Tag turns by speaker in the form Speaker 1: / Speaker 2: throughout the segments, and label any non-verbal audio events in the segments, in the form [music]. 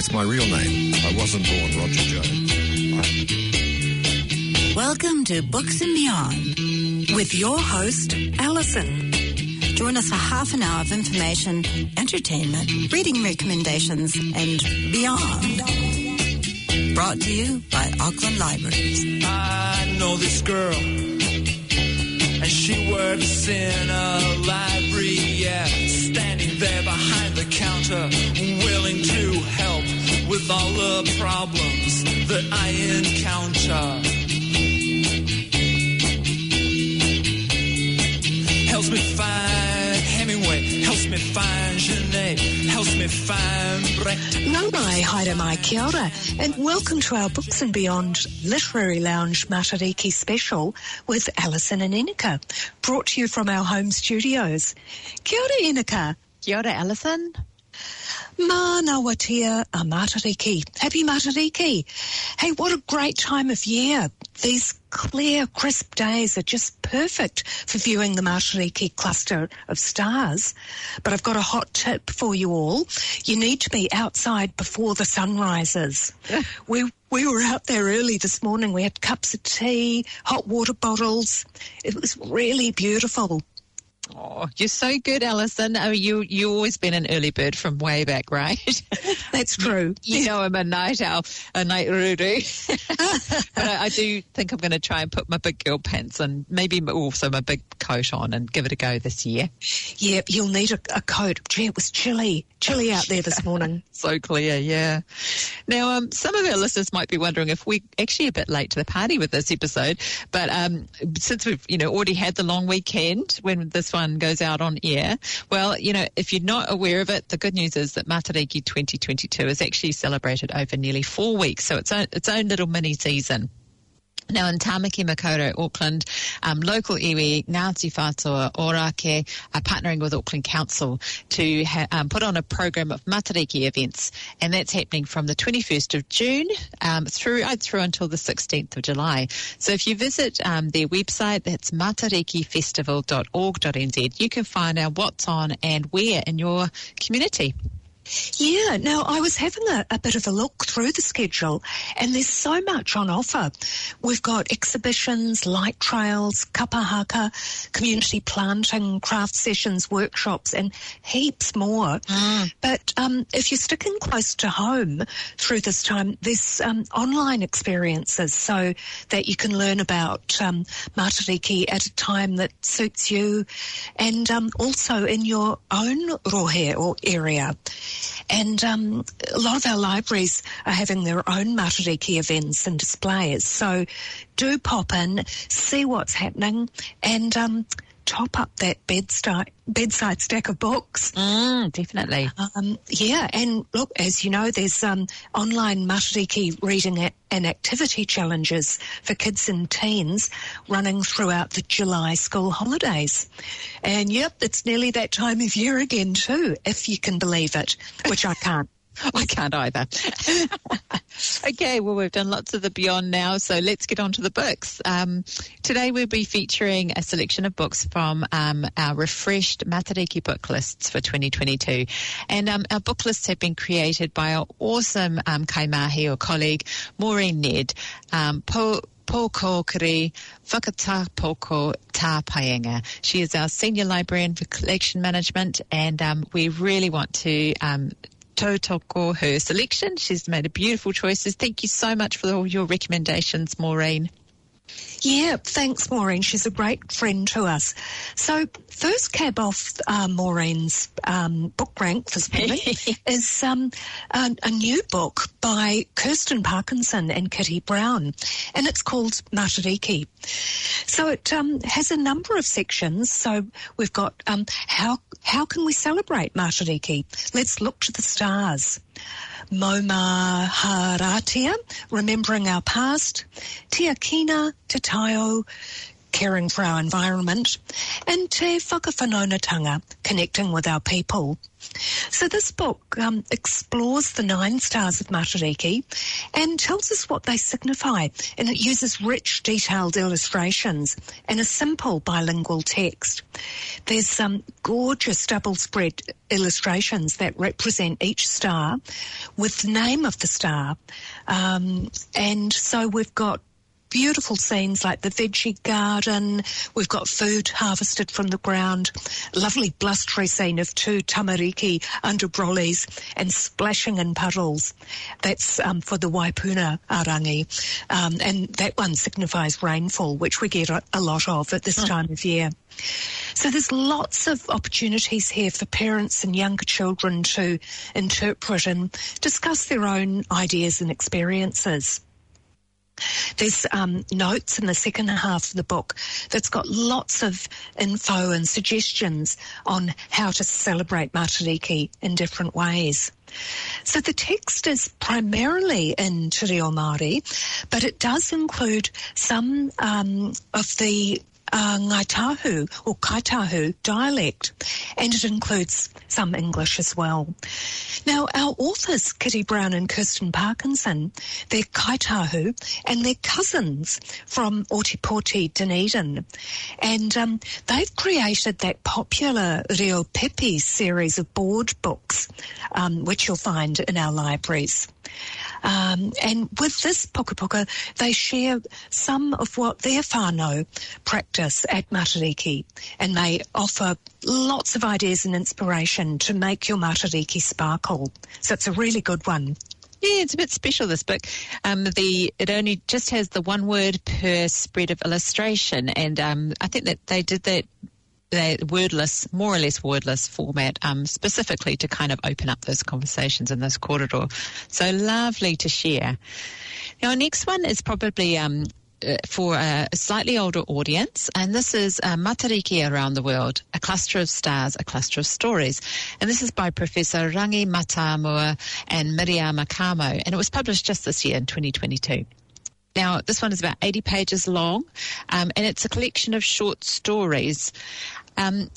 Speaker 1: It's my real name. I wasn't born Roger Jones.
Speaker 2: Welcome to Books and Beyond with your host, Alison. Join us for half an hour of information, entertainment, reading recommendations, and beyond. Brought to you by Auckland Libraries.
Speaker 3: I know this girl, and she works in a library, yeah, standing there behind the counter, willing to help with all the problems that I encounter. Helps me find Hemingway, helps me find Genet, helps me find Brecht.
Speaker 4: Nau mai, haere mai, kia ora, and welcome to our Books and Beyond Literary Lounge Matariki special with Alison and Inika, brought to you from our home studios. Kia ora, Inika.
Speaker 5: Kia ora, Alison.
Speaker 4: Mānawatia a Matariki. Happy Matariki. Hey, what a great time of year. These clear, crisp days are just perfect for viewing the Matariki cluster of stars. But I've got a hot tip for you all. You need to be outside before the sun rises. [laughs] we we were out there early this morning. We had cups of tea, hot water bottles. It was really beautiful.
Speaker 5: Oh, you're so good, Alison. Oh, you you always been an early bird from way back, right? [laughs]
Speaker 4: That's true.
Speaker 5: You know I'm a night owl, a night ruru. [laughs] but I, I, do think I'm going to try and put my big girl pants and maybe also my big coat on and give it a go this year.
Speaker 4: Yeah, you'll need a, a coat. Gee, it was chilly, chilly out there this morning. [laughs]
Speaker 5: so clear, yeah. Now, um, some of our listeners might be wondering if we're actually a bit late to the party with this episode, but um, since we've you know already had the long weekend when this one goes out on air, well, you know, if you're not aware of it, the good news is that Matariki 2022 is actually celebrated over nearly four weeks, so it's own, its own little mini season. Now in Tamaki Makaurau, Auckland, um, local iwi, Ngāti Whātua, Ōrākei are partnering with Auckland Council to ha- um, put on a program of Matariki events, and that's happening from the 21st of June um, through uh, through until the 16th of July. So if you visit um, their website, that's matarikifestival.org.nz, you can find out what's on and where in your community.
Speaker 4: Yeah, now I was having a, a, bit of a look through the schedule and there's so much on offer. We've got exhibitions, light trails, kapahaka, community planting, craft sessions, workshops and heaps more. Mm. But um, if you're sticking close to home through this time, there's um, online experiences so that you can learn about um, Matariki at a time that suits you and um, also in your own rohe or area. And um, a lot of our libraries are having their own Matariki events and displays. So do pop in, see what's happening, and um, top up that bedside, bedside stack of books.
Speaker 5: Mm, definitely.
Speaker 4: Um, yeah, and look, as you know, there's um, online Matariki reading and activity challenges for kids and teens running throughout the July school holidays. And yep, it's nearly that time of year again too, if you can believe it, which I can't. [laughs]
Speaker 5: I can't either. [laughs] okay, well, we've done lots of the beyond now, so let's get on to the books. Um, today we'll be featuring a selection of books from um, our refreshed Matariki book lists for 2022. And um, our book lists have been created by our awesome um, kaimahi or colleague, Maureen Ned. Po- Whakatapoko Tāpaenga. She is our Senior Librarian for Collection Management and um, we really want to um, tautoko her selection. She's made a beautiful choices. Thank you so much for all your recommendations, Maureen.
Speaker 4: Yeah, thanks, Maureen. She's a great friend to us. So, first cab off uh, Maureen's um, book rank morning [laughs] is um, a, a, new book by Kirsten Parkinson and Kitty Brown, and it's called Matariki. So, it um, has a number of sections. So, we've got um, how how can we celebrate Matariki? Let's look to the stars. Maumaharatia, remembering our past. Tiakina, te taiao, caring for our environment, and Te Whakawhanaungatanga, connecting with our people. So this book um, explores the nine stars of Matariki and tells us what they signify, and it uses rich, detailed illustrations and a simple bilingual text. There's some gorgeous double spread illustrations that represent each star with the name of the star, um, and so we've got beautiful scenes like the veggie garden. We've got food harvested from the ground. Lovely blustery scene of two tamariki under brollies and splashing in puddles. That's um, for the Waipuna arangi. Um, and that one signifies rainfall, which we get a, lot of at this mm. time of year. So there's lots of opportunities here for parents and younger children to interpret and discuss their own ideas and experiences. There's um, notes in the second half of the book that's got lots of info and suggestions on how to celebrate Matariki in different ways. So the text is primarily in Te Reo Māori, but it does include some um, of the uh, Ngāi or Kāi Tahu dialect, and it includes some English as well. Now, our authors, Kitty Brown and Kirsten Parkinson, they're Kāi Tahu and they're cousins from Ōtepoti, Dunedin. And um, they've created that popular Reo Pēpi series of board books, um, which you'll find in our libraries. Um, and with this puka puka, they share some of what their whānau practice at Matariki, and they offer lots of ideas and inspiration to make your Matariki sparkle. So it's a really good one.
Speaker 5: Yeah, it's a bit special this book. Um, the it only just has the one word per spread of illustration, and um, I think that they did that the wordless, more or less wordless format, um, specifically to kind of open up those conversations in this corridor. So lovely to share. Now, our next one is probably um, uh, for a slightly older audience, and this is uh, Matariki Around the World, a cluster of stars, a cluster of stories. And this is by Professor Rangi Matamua and Miriama Kamo, and it was published just this year in 2022. Now, this one is about 80 pages long, um, and it's a collection of short stories. Um,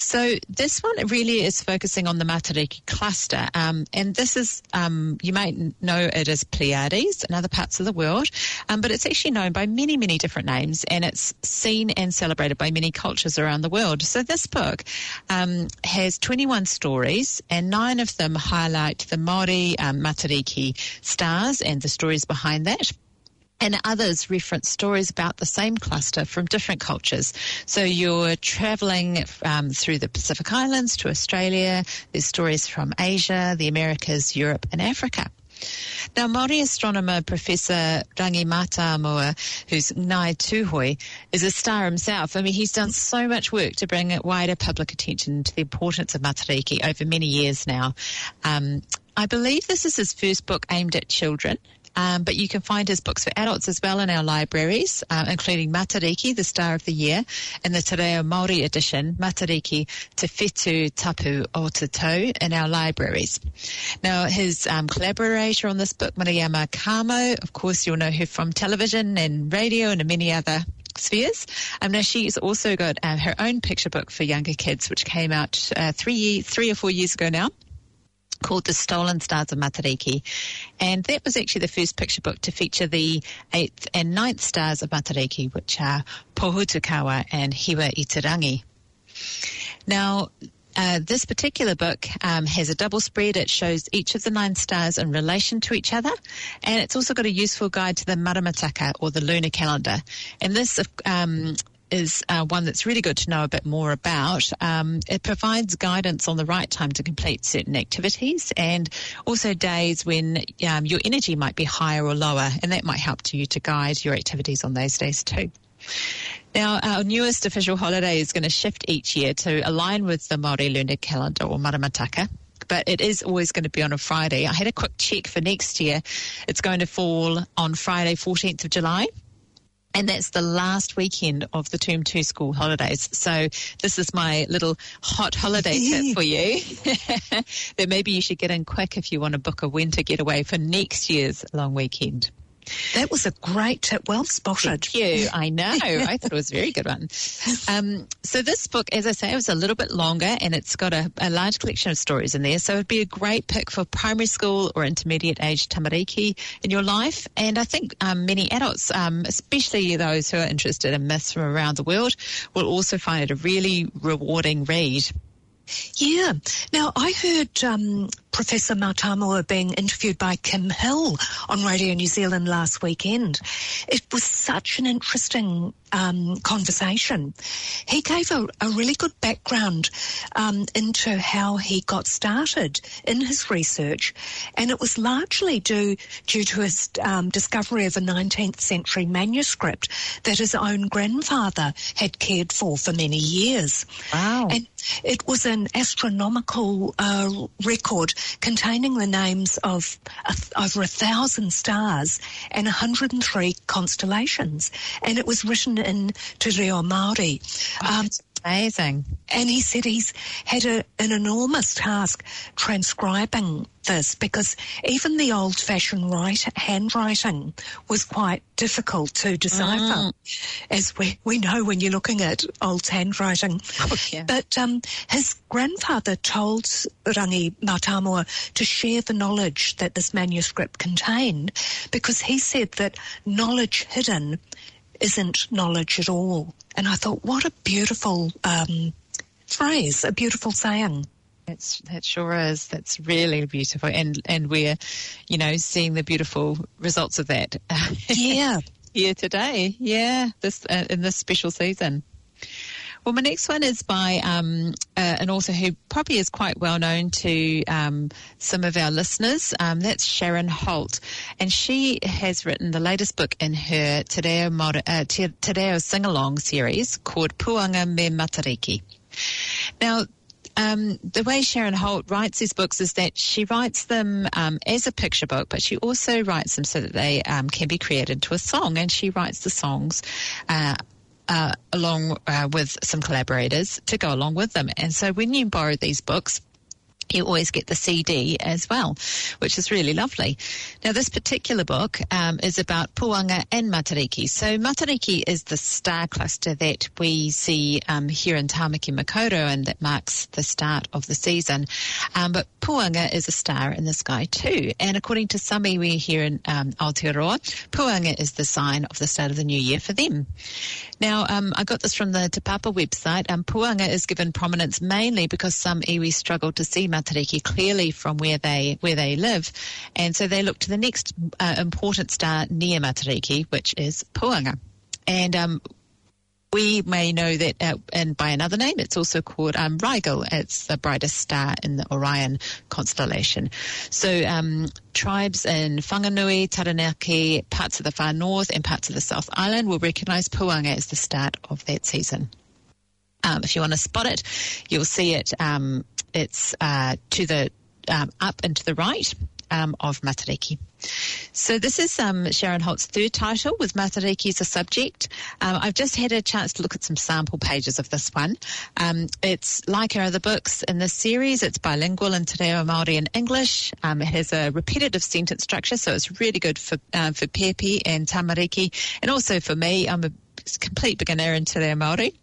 Speaker 5: so this one really is focusing on the Matariki cluster, um, and this is um, you might know it as Pleiades in other parts of the world, um, but it's actually known by many, many different names, and it's seen and celebrated by many cultures around the world. So this book um, has 21 stories, and nine of them highlight the Maori um, Matariki stars and the stories behind that and others reference stories about the same cluster from different cultures. So you're traveling um, through the Pacific Islands to Australia. There's stories from Asia, the Americas, Europe, and Africa. Now, Māori astronomer Professor Rangi Matamua, who's Ngāi Tūhoe, is a star himself. I mean, he's done so much work to bring wider public attention to the importance of Matariki over many years now. Um, I believe this is his first book aimed at children, um, but you can find his books for adults as well in our libraries, uh, including Matariki, the Star of the Year, and the Te Reo Māori edition, Matariki Te Whetū Tapu o Te Tau, in our libraries. Now, his um, collaborator on this book, Miriama Kamo, of course, you'll know her from television and radio and many other spheres. Um, now she's also got uh, her own picture book for younger kids, which came out uh, three, three or four years ago now called The Stolen Stars of Matariki. And that was actually the first picture book to feature the eighth and ninth stars of Matariki, which are Pohutukawa and Hiwa-i-te-rangi. Now, uh, this particular book um, has a double spread. It shows each of the nine stars in relation to each other, and it's also got a useful guide to the Maramataka or the lunar calendar. And this um, is uh, one that's really good to know a bit more about. Um, it provides guidance on the right time to complete certain activities and also days when um, your energy might be higher or lower, and that might help you to guide your activities on those days too. Now, our newest official holiday is going to shift each year to align with the Māori lunar calendar or Maramataka but it is always going to be on a Friday. I had a quick check for next year. It's going to fall on Friday, 14th of July. And that's the last weekend of the term two school holidays. So this is my little hot holiday [laughs] tip for you. [laughs] that maybe you should get in quick if you want to book a winter getaway for next year's long weekend.
Speaker 4: That was a great tip. Well spotted.
Speaker 5: Thank you. I know. [laughs] I thought it was a very good one. Um, so this book, as I say, it was a little bit longer and it's got a, a, large collection of stories in there. So it'd be a great pick for primary school or intermediate age tamariki in your life. And I think um, many adults, um, especially those who are interested in myths from around the world, will also find it a really rewarding read.
Speaker 4: Yeah. Now, I heard um, Professor Matamua being interviewed by Kim Hill on Radio New Zealand last weekend. It was such an interesting um, conversation. He gave a, a really good background um, into how he got started in his research, and it was largely due due to his um, discovery of a 19th century manuscript that his own grandfather had cared for for many years.
Speaker 5: Wow!
Speaker 4: And it was an astronomical uh, record containing the names of a, over a thousand stars and 103 constellations, and it was written in Te Reo Māori.
Speaker 5: Oh, um, amazing.
Speaker 4: And he said he's had a, an enormous task transcribing this because even the old fashioned write, handwriting was quite difficult to decipher, mm. as we, we know when you're looking at old handwriting. [laughs]
Speaker 5: Oh, yeah.
Speaker 4: But um, his grandfather told Rangi Matamua to share the knowledge that this manuscript contained because he said that knowledge hidden isn't knowledge at all. And I thought, what a beautiful um, phrase, a beautiful saying.
Speaker 5: That's, that sure is. That's really beautiful. And, and we're, you know, seeing the beautiful results of that. [laughs]
Speaker 4: Yeah.
Speaker 5: here today. Yeah. This, uh, in this special season. Well, my next one is by um, uh, an author who probably is quite well known to um, some of our listeners. Um, that's Sharon Holt, and she has written the latest book in her Te Reo, uh, Te, sing along series called Puanga me Matariki. Now, um, the way Sharon Holt writes these books is that she writes them um, as a picture book, but she also writes them so that they um, can be created into a song, and she writes the songs. Uh, uh, along uh, with some collaborators to go along with them. And so when you borrow these books, you always get the CD as well, which is really lovely. Now, this particular book um, is about Puanga and Matariki. So, Matariki is the star cluster that we see um, here in Tamaki Makaurau and that marks the start of the season. Um, but Puanga is a star in the sky too. And according to some iwi here in um, Aotearoa, Puanga is the sign of the start of the new year for them. Now, um, I got this from the Te Papa website. Um, Puanga is given prominence mainly because some iwi struggle to see Matariki clearly from where they where they live, and so they look to the next uh, important star near Matariki, which is Puanga. And um, we may know that, uh, and by another name, it's also called um, Rigel. It's the brightest star in the Orion constellation. So um, tribes in Whanganui, Taranaki, parts of the far north, and parts of the South Island will recognise Puanga as the start of that season. Um, if you want to spot it, you'll see it. Um, it's uh, to the um, up and to the right um, of Matariki. So this is um, Sharon Holt's third title with Matariki as a subject. Um, I've just had a chance to look at some sample pages of this one. Um, it's like our other books in this series. It's bilingual in Te Reo Māori and English. Um, it has a repetitive sentence structure, so it's really good for uh, for Pepe and Tamariki, and also for me. I'm a complete beginner in Te Reo Māori.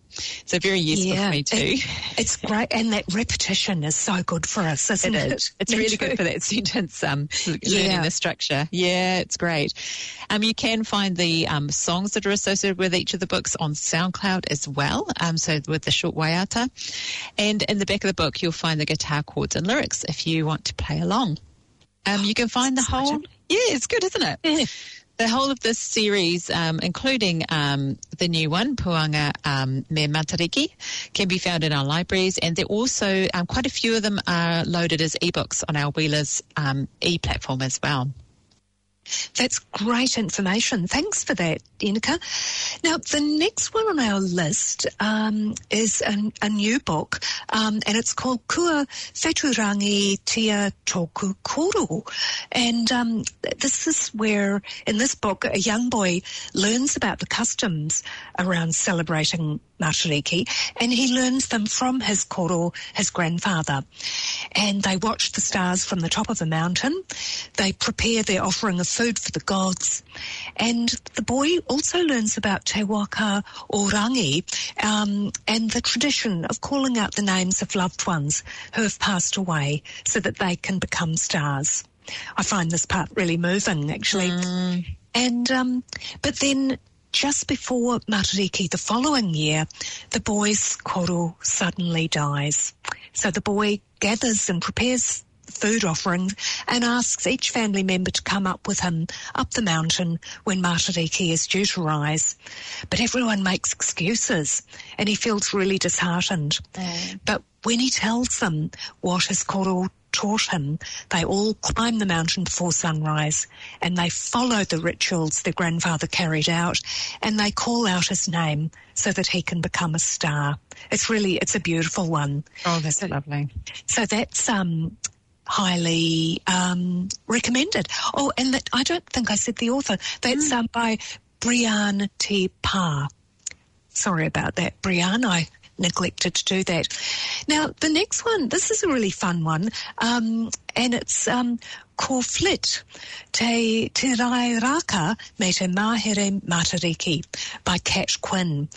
Speaker 5: So very useful
Speaker 4: yeah,
Speaker 5: for me too.
Speaker 4: It, it's great, and that repetition is so good for us, [laughs] isn't
Speaker 5: it?
Speaker 4: it?
Speaker 5: Is. It's me really too. good for that sentence, um, learning yeah. the structure. Yeah, it's great. Um, you can find the um, songs that are associated with each of the books on SoundCloud as well. Um, so with the short waiata, and in the back of the book you'll find the guitar chords and lyrics if you want to play along. Um, you can find the whole. Yeah, it's good, isn't it?
Speaker 4: Yeah [laughs]
Speaker 5: the whole of this series, um, including um, the new one, Puanga um, Me Matariki, can be found in our libraries, and there are also um, quite a few of them are loaded as ebooks on our Wheelers um, e-platform as well.
Speaker 4: That's great information. Thanks for that, Inika. Now, the next one on our list um, is a, a, new book, um, and it's called Kua Whetūrangitia Toku Koro. And um, this is where, in this book, a young boy learns about the customs around celebrating Matariki, and he learns them from his koro, his grandfather. And they watch the stars from the top of a mountain. They prepare their offering of food for the gods. And the boy also learns about Te Waka Orangi um, and the tradition of calling out the names of loved ones who have passed away so that they can become stars. I find this part really moving, actually. And um, but then just before Matariki the following year, the boy's koro suddenly dies. So the boy gathers and prepares food offerings and asks each family member to come up with him up the mountain when Matariki is due to rise. But everyone makes excuses and he feels really disheartened. Mm. But when he tells them what his koro taught him, they all climb the mountain before sunrise and they follow the rituals their grandfather carried out and they call out his name so that he can become a star. It's really, it's a beautiful one.
Speaker 5: Oh, that's lovely.
Speaker 4: So that's um, highly um, recommended. Oh, and that, I don't think I said the author. That's um, by Brian T. Parr. Sorry about that, Brian. I neglected to do that. Now, the next one, this is a really fun one, um, and it's um, Corflit Te Te Rai Raka Me Te Mahere Matariki by Kat Quinn.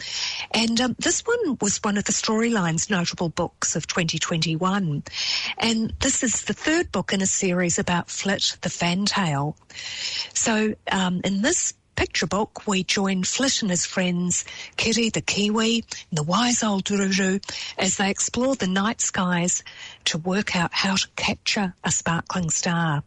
Speaker 4: And um, this one was one of the Storylines notable books of 2021. And this is the third book in a series about Flit the fantail. So um, in this picture book, we join Flit and his friends, Kiri the Kiwi and the wise old Ruru, as they explore the night skies to work out how to capture a sparkling star.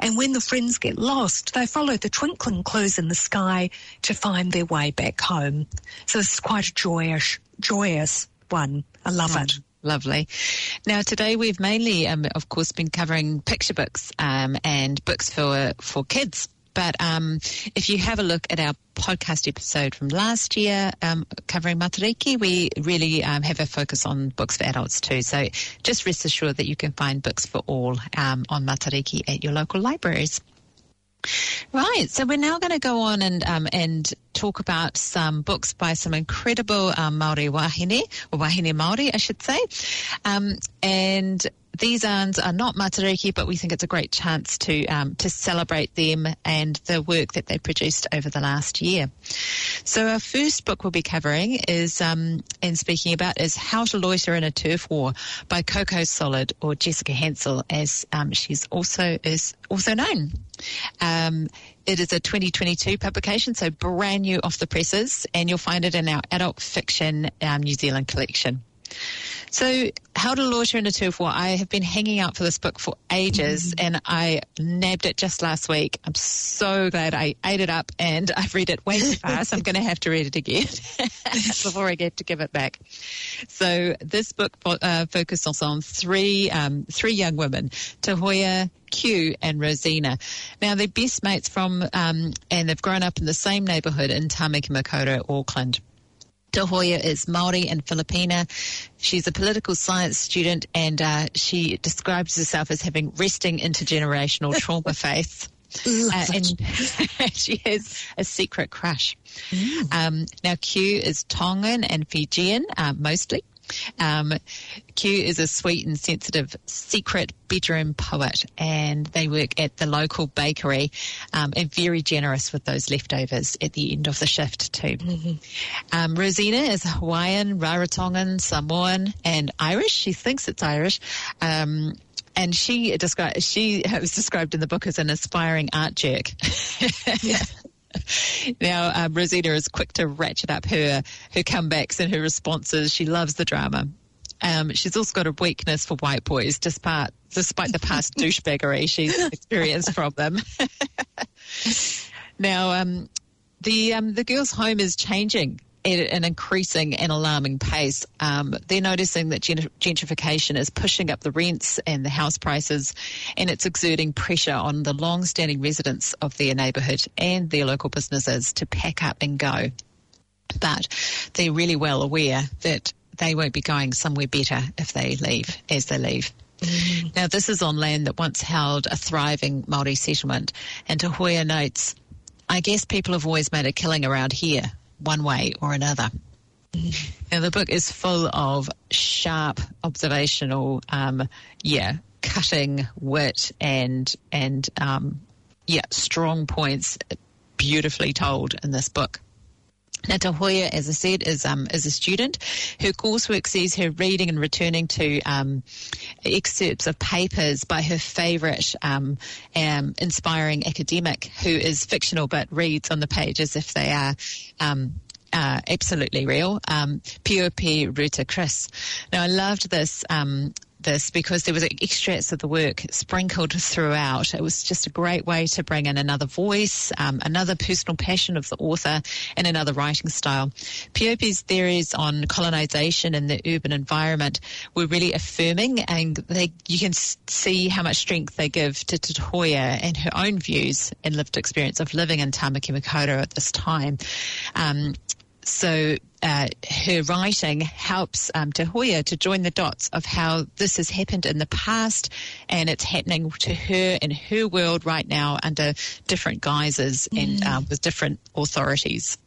Speaker 4: And when the friends get lost, they follow the twinkling clues in the sky to find their way back home. So it's quite a joyous, joyous one. I love it.
Speaker 5: Lovely. Now, today we've mainly, um, of course, been covering picture books um, and books for for kids. But um, if you have a look at our podcast episode from last year um, covering Matariki, we really um, have a focus on books for adults too. So just rest assured that you can find books for all um, on Matariki at your local libraries. Right, so we're now going to go on and um, and talk about some books by some incredible um, Maori wahine, or wahine Maori, I should say. Um, and these ones are not Matariki, but we think it's a great chance to um, to celebrate them and the work that they produced over the last year. So our first book we'll be covering is um, and speaking about is How to Loiter in a Turf War by Coco Solid or Jessica Hansell, as um, she's also is also known. Um, it is a 2022 publication, so brand new off the presses, and you'll find it in our adult fiction um, New Zealand collection. So, How to Loiter in a Turf War. I have been hanging out for this book for ages and I nabbed it just last week. I'm so glad I ate it up and [laughs] I've read it way too fast. I'm going to have to read it again [laughs] before I get to give it back. So, this book uh, focuses on three, um, three young women, Tahoya, Q and Rosina. Now they're best mates from, um, and they've grown up in the same neighbourhood in Tamaki Makaurau, Auckland. Tahoya is Maori and Filipina. She's a political science student and uh, she describes herself as having resting intergenerational [laughs] trauma faith. Uh, and [laughs] she has a secret crush. Mm. Um, now, Q is Tongan and Fijian, uh, mostly. Um, Q is a sweet and sensitive secret bedroom poet, and they work at the local bakery um, and very generous with those leftovers at the end of the shift, too. Mm-hmm. Um, Rosina is Hawaiian, Rarotongan, Samoan, and Irish. She thinks it's Irish. Um, and she described she [laughs] was described in the book as an aspiring art jerk. [laughs] yeah. [laughs] Now, um, Rosina is quick to ratchet up her her comebacks and her responses. She loves the drama. Um, she's also got a weakness for white boys, despite despite the past [laughs] douchebaggery she's experienced from them. [laughs] now, um, the um, the girl's home is changing at an increasing and alarming pace. Um, they're noticing that gentrification is pushing up the rents and the house prices, and it's exerting pressure on the long-standing residents of their neighbourhood and their local businesses to pack up and go. But they're really well aware that they won't be going somewhere better if they leave, as they leave. Mm. Now, this is on land that once held a thriving Maori settlement, and Tahoya notes, I guess people have always made a killing around here one way or another. Now, the book is full of sharp, observational, um, yeah, cutting wit and and um, yeah, strong points, beautifully told in this book. Now, Tahoya, as I said, is um, is a student. Her coursework sees her reading and returning to um, excerpts of papers by her favourite um, um, inspiring academic, who is fictional but reads on the page as if they are um, uh, absolutely real. Um, P.O.P. Ruta Chris. Now, I loved this. Um, this because there was extracts of the work sprinkled throughout. It was just a great way to bring in another voice, um, another personal passion of the author, and another writing style. P.O.P.'s theories on colonisation and the urban environment were really affirming, and they, you can see how much strength they give to Tahoya and her own views and lived experience of living in Tamaki Makaurau at this time. Um, so uh, her writing helps um, Tahoya to join the dots of how this has happened in the past and it's happening to her in her world right now under different guises mm. and uh, with different authorities.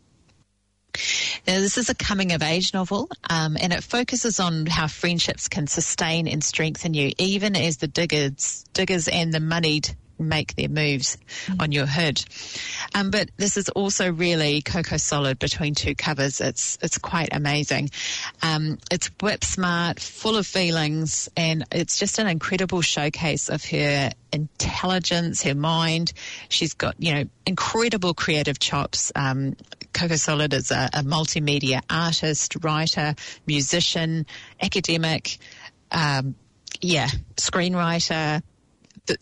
Speaker 5: Now, this is a coming of age novel, um, and it focuses on how friendships can sustain and strengthen you, even as the diggers, diggers and the moneyed make their moves mm. on your hood. Um, but this is also really Coco Solid between two covers. It's it's quite amazing. Um, it's whip smart, full of feelings, and it's just an incredible showcase of her intelligence, her mind. She's got you know incredible creative chops. Um, Coco Solid is a, a multimedia artist, writer, musician, academic. Um, yeah, screenwriter,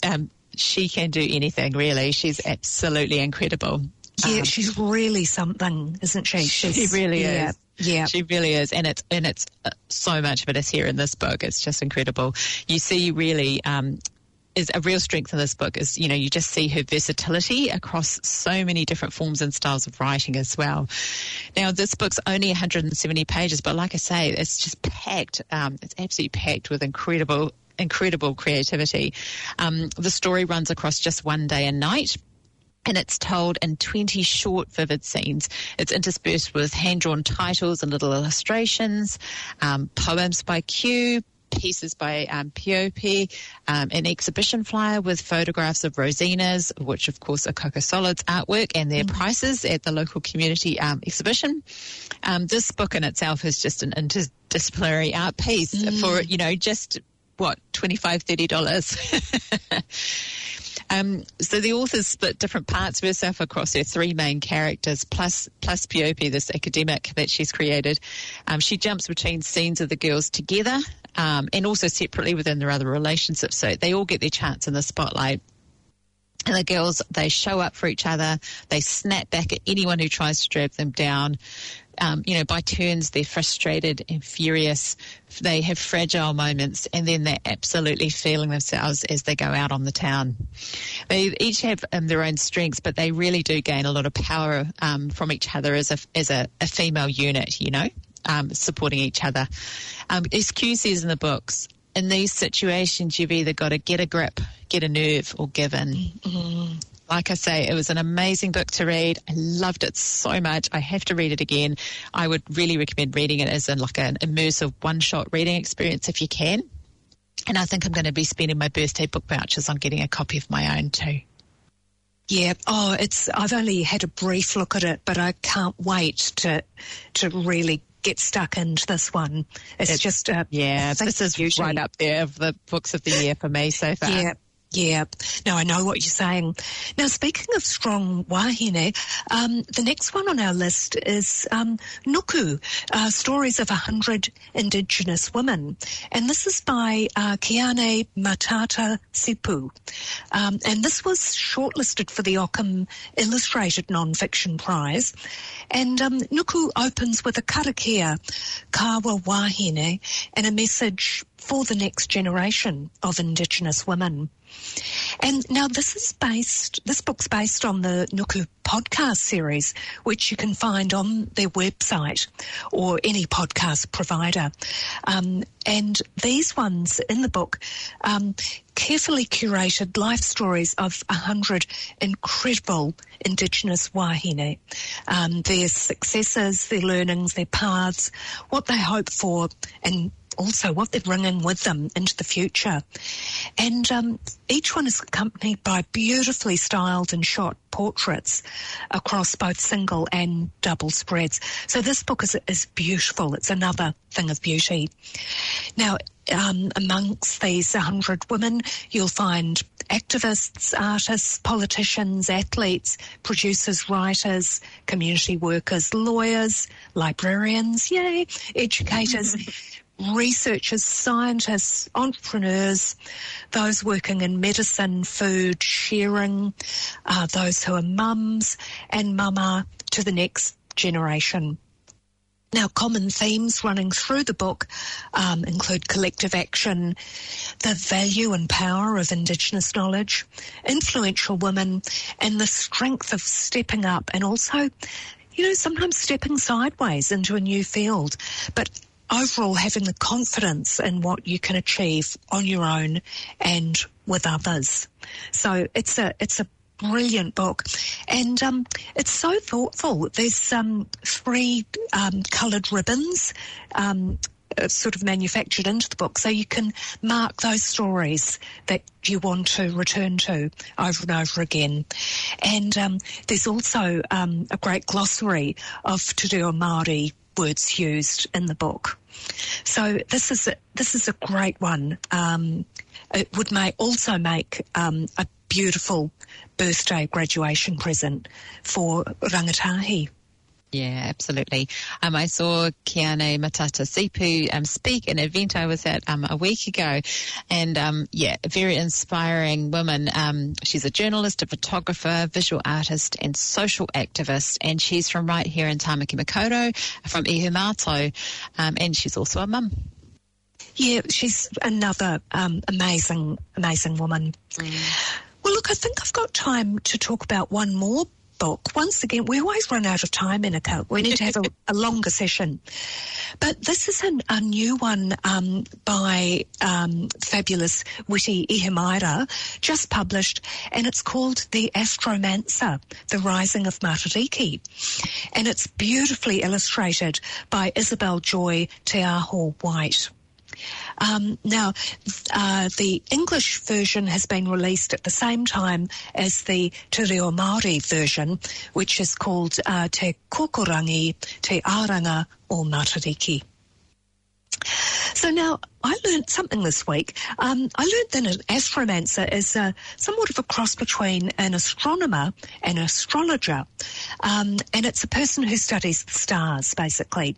Speaker 5: um, she can do anything really. She's absolutely incredible.
Speaker 4: Yeah, um, she's really something, isn't she?
Speaker 5: She's, she really
Speaker 4: yeah,
Speaker 5: is.
Speaker 4: Yeah,
Speaker 5: she really is, and it's and it's uh, so much of it is here in this book. It's just incredible. You see, really, um, is a real strength in this book is you know you just see her versatility across so many different forms and styles of writing as well. Now this book's only 170 pages, but like I say, it's just packed. Um, it's absolutely packed with incredible incredible creativity. Um, the story runs across just one day and night and it's told in 20 short, vivid scenes. It's interspersed with hand-drawn titles and little illustrations, um, poems by Q, pieces by um, POP, um, an exhibition flyer with photographs of Rosinas, which of course are Coco Solids artwork, and their mm. prices at the local community um, exhibition. Um, this book in itself is just an interdisciplinary art piece mm. for, you know, just what, $25, $30. [laughs] um, so the author's split different parts of herself across her three main characters, plus, plus POP, this academic that she's created. Um, she jumps between scenes of the girls together, um, and also separately within their other relationships. So they all get their chance in the spotlight. And the girls, they show up for each other. They snap back at anyone who tries to drag them down um, you know, by turns they're frustrated and furious. They have fragile moments, and then they're absolutely feeling themselves as they go out on the town. They each have um, their own strengths, but they really do gain a lot of power um, from each other as a as a, a female unit. You know, um, supporting each other. As Q says in the books, in these situations, you've either got to get a grip, get a nerve, or give in. Mm-hmm like I say, it was an amazing book to read. I loved it so much. I have to read it again. I would really recommend reading it as in like an immersive one-shot reading experience if you can. And I think I'm going to be spending my birthday book vouchers on getting a copy of my own too.
Speaker 4: Yeah. Oh, it's. I've only had a brief look at it, but I can't wait to to really get stuck into this one. It's, it's just uh,
Speaker 5: yeah. This is usually, right up there of the books of the year for me so far.
Speaker 4: Yeah. Yeah, no, I know what you're saying. Now, speaking of strong wahine, um, the next one on our list is um, Nuku, uh, Stories of a Hundred Indigenous Women. And this is by uh, Kiane Matata Sipu. Um, and this was shortlisted for the Ockham Illustrated Nonfiction Prize. And um, Nuku opens with a karakia, kawa wahine, and a message for the next generation of Indigenous women. And now this is based, this book's based on the Nuku podcast series, which you can find on their website or any podcast provider. Um, and these ones in the book, um, carefully curated life stories of a hundred incredible Indigenous wahine, um, their successes, their learnings, their paths, what they hope for, and also what they're bringing with them into the future. And um, each one is accompanied by beautifully styled and shot portraits across both single and double spreads. So this book is, is beautiful. It's another thing of beauty. Now, um, amongst these 100 women, you'll find activists, artists, politicians, athletes, producers, writers, community workers, lawyers, librarians, yay, educators, [laughs] researchers, scientists, entrepreneurs, those working in medicine, food, sharing, uh, those who are mums and mama to the next generation. Now, common themes running through the book um, include collective action, the value and power of Indigenous knowledge, influential women, and the strength of stepping up and also, you know, sometimes stepping sideways into a new field. But overall having the confidence in what you can achieve on your own and with others. So it's a it's a brilliant book, and um, it's so thoughtful. There's um, three um, coloured ribbons. Um, uh, sort of manufactured into the book, so you can mark those stories that you want to return to over and over again. And um, there's also um, a great glossary of Te Reo Māori words used in the book. So this is a, this is a great one. Um, it would may also make um, a beautiful birthday graduation present for rangatahi.
Speaker 5: Yeah, absolutely. Um, I saw Qiane Matata-Sipu um, speak in an event I was at um, a week ago, and um, yeah, a very inspiring woman. Um, she's a journalist, a photographer, visual artist, and social activist, and she's from right here in Tamaki Makaurau, from Ihumātao, um, and she's also a mum.
Speaker 4: Yeah, she's another amazing, amazing woman. Mm. Well, look, I think I've got time to talk about one more book. Once again, we always run out of time in a coat. We need to have a, a longer session. But this is an, a new one um, by um, fabulous Witi Ihimaera, just published, and it's called The Astromancer, The Rising of Matariki. And it's beautifully illustrated by Isabel Joy Te Aho White. Um, now, uh, the English version has been released at the same time as the Te Reo Māori version, which is called uh, Te Kokorangi Te Aranga o Matariki. So now I learned something this week. Um, I learned that an astromancer is uh, somewhat of a cross between an astronomer and an astrologer. Um, and it's a person who studies the stars, basically.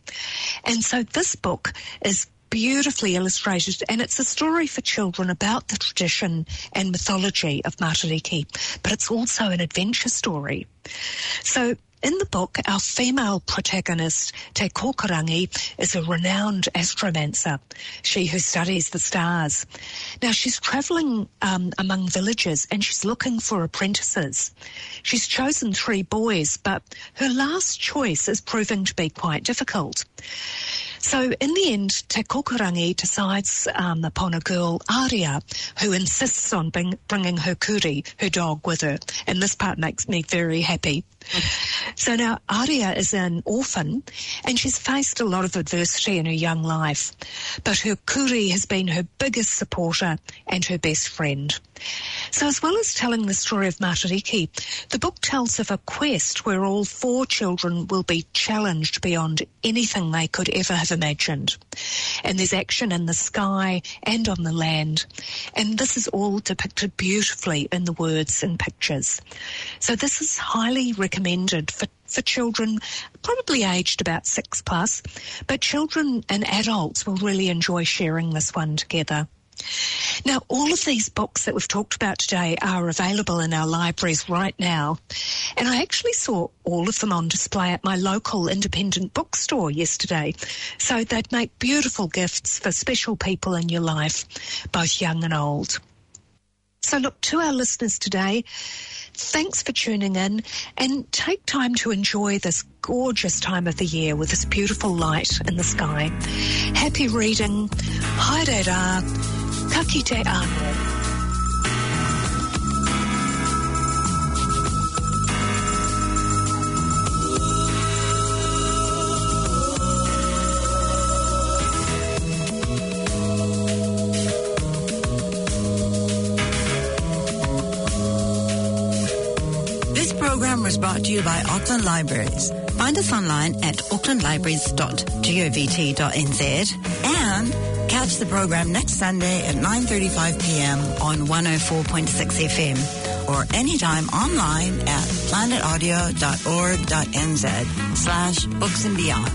Speaker 4: And so this book is beautifully illustrated, and it's a story for children about the tradition and mythology of Matariki, but it's also an adventure story. So in the book, our female protagonist, Te Kokorangi, is a renowned astromancer, she who studies the stars. Now, she's travelling um, among villages and she's looking for apprentices. She's chosen three boys, but her last choice is proving to be quite difficult. So in the end, Te Kokorangi decides um, upon a girl, Aria, who insists on bring, bringing her kuri, her dog, with her. And this part makes me very happy. So now Aria is an orphan and she's faced a lot of adversity in her young life, but her kuri has been her biggest supporter and her best friend. So as well as telling the story of Matariki, the book tells of a quest where all four children will be challenged beyond anything they could ever have imagined. And there's action in the sky and on the land. And this is all depicted beautifully in the words and pictures. So this is highly recommended for for children probably aged about six plus, but children and adults will really enjoy sharing this one together. Now, all of these books that we've talked about today are available in our libraries right now. And I actually saw all of them on display at my local independent bookstore yesterday. So they'd make beautiful gifts for special people in your life, both young and old. So look, to our listeners today, thanks for tuning in and take time to enjoy this gorgeous time of the year with this beautiful light in the sky. Happy reading. Hi, Haere
Speaker 2: This program was brought to you by Auckland Libraries. Find us online at aucklandlibraries.govt.nz and catch the program next Sunday at 9.35 p.m. on 104.6 FM or anytime online at planetaudio.org.nz slash books and beyond.